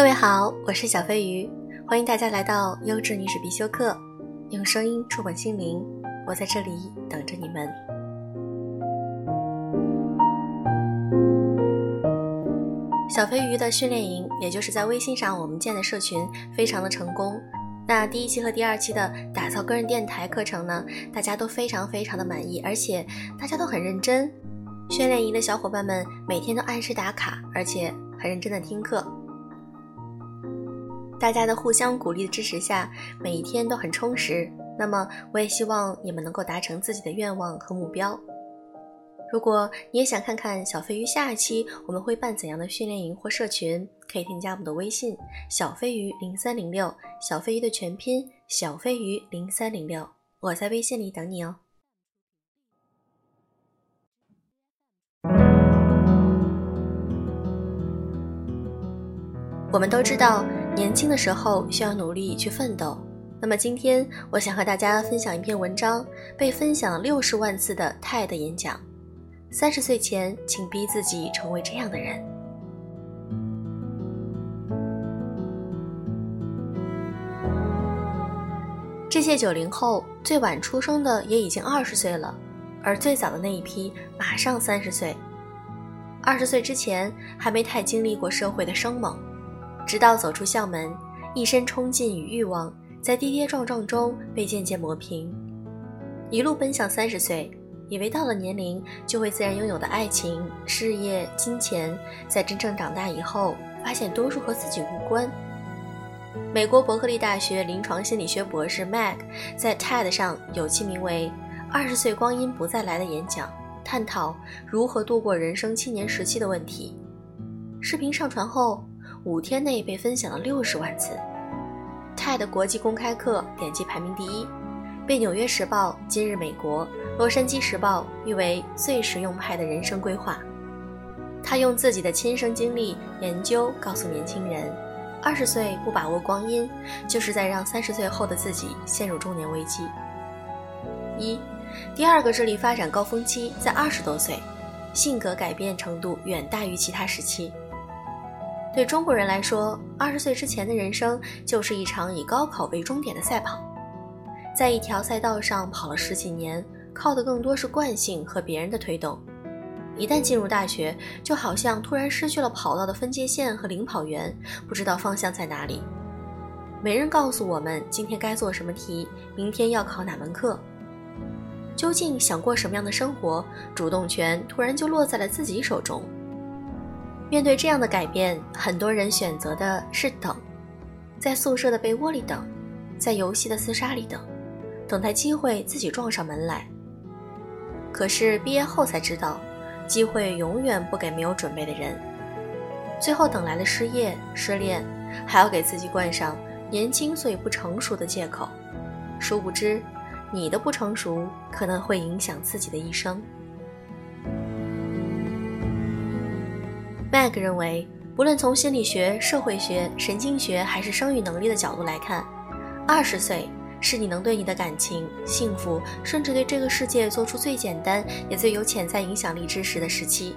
各位好，我是小飞鱼，欢迎大家来到优质女史必修课，用声音触碰心灵，我在这里等着你们。小飞鱼的训练营，也就是在微信上我们建的社群，非常的成功。那第一期和第二期的打造个人电台课程呢，大家都非常非常的满意，而且大家都很认真。训练营的小伙伴们每天都按时打卡，而且很认真的听课。大家的互相鼓励的支持下，每一天都很充实。那么，我也希望你们能够达成自己的愿望和目标。如果你也想看看小飞鱼下一期我们会办怎样的训练营或社群，可以添加我们的微信“小飞鱼零三零六”，小飞鱼的全拼“小飞鱼零三零六”，我在微信里等你哦。我们都知道。年轻的时候需要努力去奋斗。那么今天我想和大家分享一篇文章，被分享六十万次的泰的演讲。三十岁前，请逼自己成为这样的人。这些九零后最晚出生的也已经二十岁了，而最早的那一批马上三十岁。二十岁之前还没太经历过社会的生猛。直到走出校门，一身冲劲与欲望在跌跌撞撞中被渐渐磨平，一路奔向三十岁，以为到了年龄就会自然拥有的爱情、事业、金钱，在真正长大以后，发现多数和自己无关。美国伯克利大学临床心理学博士 Mag 在 TED 上有期名为《二十岁光阴不再来》的演讲，探讨如何度过人生青年时期的问题。视频上传后。五天内被分享了六十万次，TED 国际公开课点击排名第一，被《纽约时报》、《今日美国》、《洛杉矶时报》誉为最实用派的人生规划。他用自己的亲身经历研究告诉年轻人：二十岁不把握光阴，就是在让三十岁后的自己陷入中年危机。一，第二个智力发展高峰期在二十多岁，性格改变程度远大于其他时期。对中国人来说，二十岁之前的人生就是一场以高考为终点的赛跑，在一条赛道上跑了十几年，靠的更多是惯性和别人的推动。一旦进入大学，就好像突然失去了跑道的分界线和领跑员，不知道方向在哪里。没人告诉我们今天该做什么题，明天要考哪门课。究竟想过什么样的生活，主动权突然就落在了自己手中。面对这样的改变，很多人选择的是等，在宿舍的被窝里等，在游戏的厮杀里等，等待机会自己撞上门来。可是毕业后才知道，机会永远不给没有准备的人。最后等来了失业、失恋，还要给自己冠上年轻所以不成熟的借口。殊不知，你的不成熟可能会影响自己的一生。Mag 认为，不论从心理学、社会学、神经学还是生育能力的角度来看，二十岁是你能对你的感情、幸福，甚至对这个世界做出最简单也最有潜在影响力之时的时期。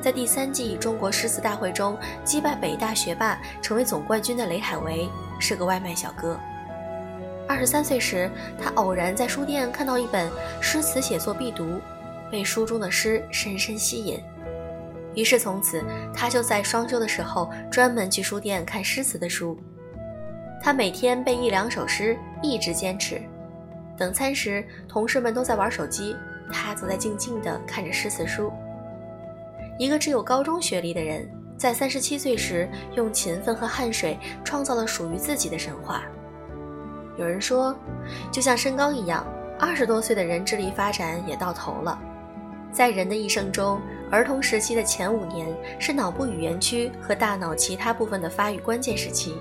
在第三季中国诗词大会中击败北大学霸，成为总冠军的雷海为是个外卖小哥。二十三岁时，他偶然在书店看到一本诗词写作必读，被书中的诗深深吸引。于是从此，他就在双休的时候专门去书店看诗词的书。他每天背一两首诗，一直坚持。等餐时，同事们都在玩手机，他则在静静地看着诗词书。一个只有高中学历的人，在三十七岁时，用勤奋和汗水创造了属于自己的神话。有人说，就像身高一样，二十多岁的人智力发展也到头了。在人的一生中，儿童时期的前五年是脑部语言区和大脑其他部分的发育关键时期。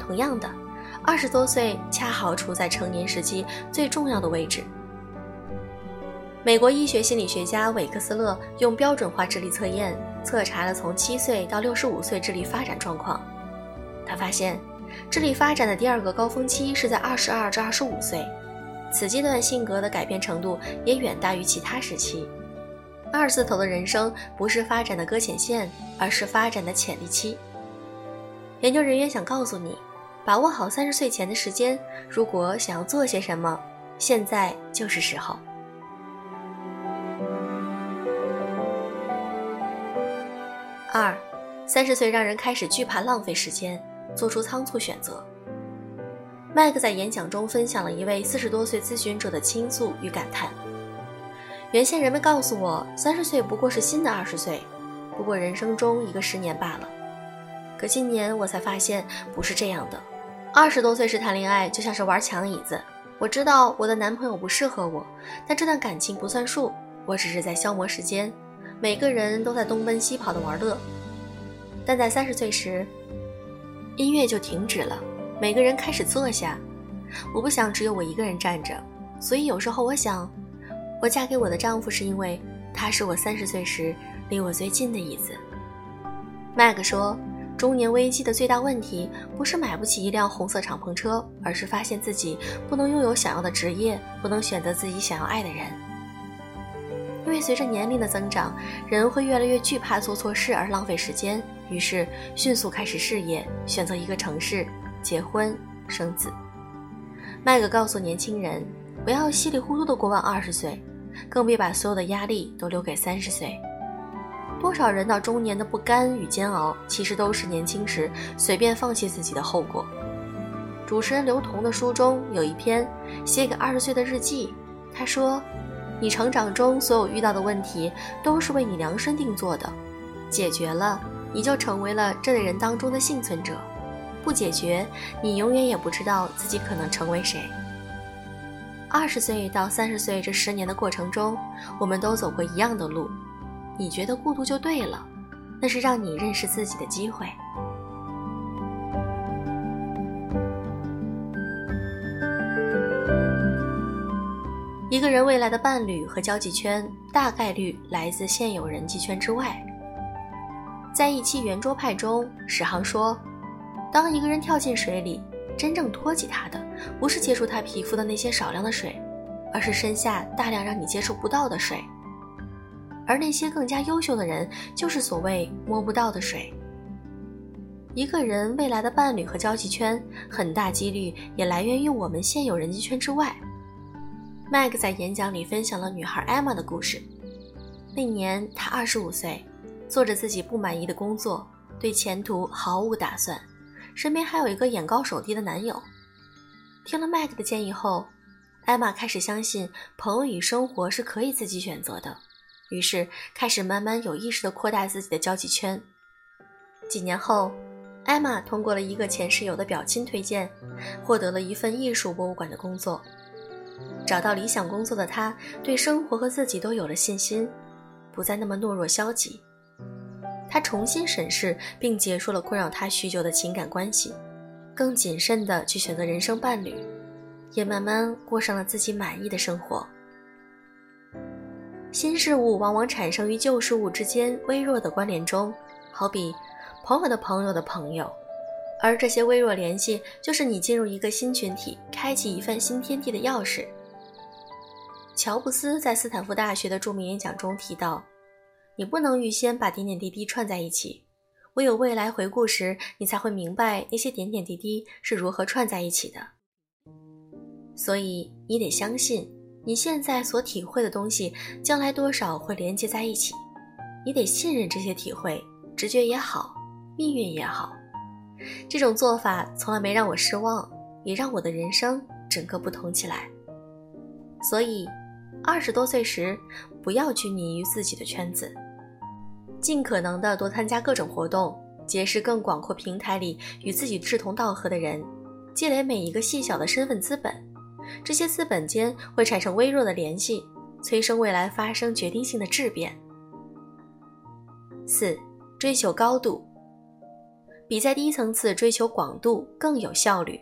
同样的，二十多岁恰好处在成年时期最重要的位置。美国医学心理学家韦克斯勒用标准化智力测验测查了从七岁到六十五岁智力发展状况。他发现，智力发展的第二个高峰期是在二十二至二十五岁。此阶段性格的改变程度也远大于其他时期。二字头的人生不是发展的搁浅线，而是发展的潜力期。研究人员想告诉你，把握好三十岁前的时间，如果想要做些什么，现在就是时候。二，三十岁让人开始惧怕浪费时间，做出仓促选择。麦克在演讲中分享了一位四十多岁咨询者的倾诉与感叹。原先人们告诉我，三十岁不过是新的二十岁，不过人生中一个十年罢了。可今年我才发现不是这样的。二十多岁时谈恋爱就像是玩抢椅子，我知道我的男朋友不适合我，但这段感情不算数，我只是在消磨时间。每个人都在东奔西跑的玩乐，但在三十岁时，音乐就停止了，每个人开始坐下。我不想只有我一个人站着，所以有时候我想。我嫁给我的丈夫是因为他是我三十岁时离我最近的椅子。麦克说，中年危机的最大问题不是买不起一辆红色敞篷车，而是发现自己不能拥有想要的职业，不能选择自己想要爱的人。因为随着年龄的增长，人会越来越惧怕做错事而浪费时间，于是迅速开始事业，选择一个城市，结婚生子。麦克告诉年轻人。不要稀里糊涂的过完二十岁，更别把所有的压力都留给三十岁。多少人到中年的不甘与煎熬，其实都是年轻时随便放弃自己的后果。主持人刘同的书中有一篇写给二十岁的日记，他说：“你成长中所有遇到的问题，都是为你量身定做的，解决了，你就成为了这类人当中的幸存者；不解决，你永远也不知道自己可能成为谁。”二十岁到三十岁这十年的过程中，我们都走过一样的路。你觉得孤独就对了，那是让你认识自己的机会。一个人未来的伴侣和交际圈，大概率来自现有人际圈之外。在一期圆桌派中，史航说：“当一个人跳进水里。”真正托起他的，不是接触他皮肤的那些少量的水，而是身下大量让你接触不到的水。而那些更加优秀的人，就是所谓摸不到的水。一个人未来的伴侣和交际圈，很大几率也来源于我们现有人际圈之外。麦克在演讲里分享了女孩艾玛的故事。那年她二十五岁，做着自己不满意的工作，对前途毫无打算。身边还有一个眼高手低的男友。听了麦克的建议后，艾玛开始相信朋友与生活是可以自己选择的，于是开始慢慢有意识地扩大自己的交际圈。几年后，艾玛通过了一个前室友的表亲推荐，获得了一份艺术博物馆的工作。找到理想工作的她，对生活和自己都有了信心，不再那么懦弱消极。他重新审视并结束了困扰他许久的情感关系，更谨慎地去选择人生伴侣，也慢慢过上了自己满意的生活。新事物往往产生于旧事物之间微弱的关联中，好比朋友的朋友的朋友，而这些微弱联系就是你进入一个新群体、开启一番新天地的钥匙。乔布斯在斯坦福大学的著名演讲中提到。你不能预先把点点滴滴串在一起，唯有未来回顾时，你才会明白那些点点滴滴是如何串在一起的。所以你得相信，你现在所体会的东西，将来多少会连接在一起。你得信任这些体会，直觉也好，命运也好。这种做法从来没让我失望，也让我的人生整个不同起来。所以，二十多岁时，不要拘泥于自己的圈子。尽可能的多参加各种活动，结识更广阔平台里与自己志同道合的人，积累每一个细小的身份资本。这些资本间会产生微弱的联系，催生未来发生决定性的质变。四、追求高度，比在低层次追求广度更有效率。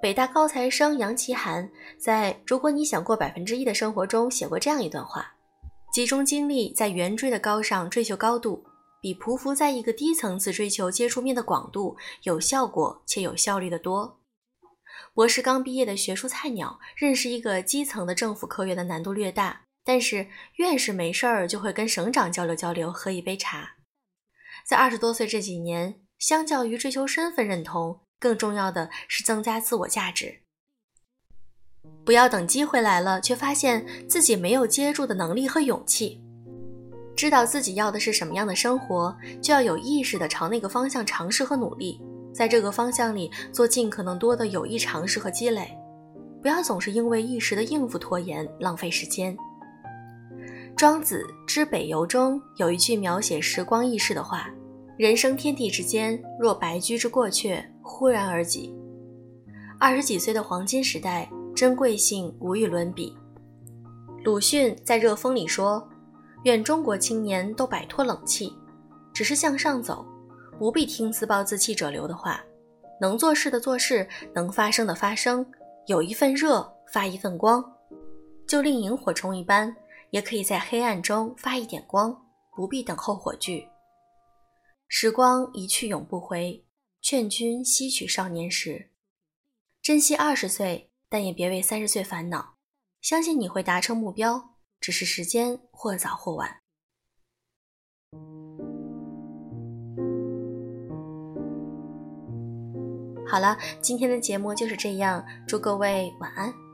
北大高材生杨奇涵在《如果你想过百分之一的生活》中写过这样一段话。集中精力在圆锥的高上追求高度，比匍匐在一个低层次追求接触面的广度有效果且有效率的多。博士刚毕业的学术菜鸟认识一个基层的政府科员的难度略大，但是院士没事儿就会跟省长交流交流，喝一杯茶。在二十多岁这几年，相较于追求身份认同，更重要的是增加自我价值。不要等机会来了，却发现自己没有接住的能力和勇气。知道自己要的是什么样的生活，就要有意识的朝那个方向尝试和努力，在这个方向里做尽可能多的有益尝试和积累。不要总是因为一时的应付拖延，浪费时间。庄子之北游中有一句描写时光易逝的话：“人生天地之间，若白驹之过却，忽然而已。”二十几岁的黄金时代，珍贵性无与伦比。鲁迅在《热风》里说。愿中国青年都摆脱冷气，只是向上走，不必听自暴自弃者流的话。能做事的做事，能发声的发声，有一份热发一份光，就令萤火虫一般，也可以在黑暗中发一点光，不必等候火炬。时光一去永不回，劝君惜取少年时，珍惜二十岁，但也别为三十岁烦恼，相信你会达成目标。只是时间或早或晚。好了，今天的节目就是这样，祝各位晚安。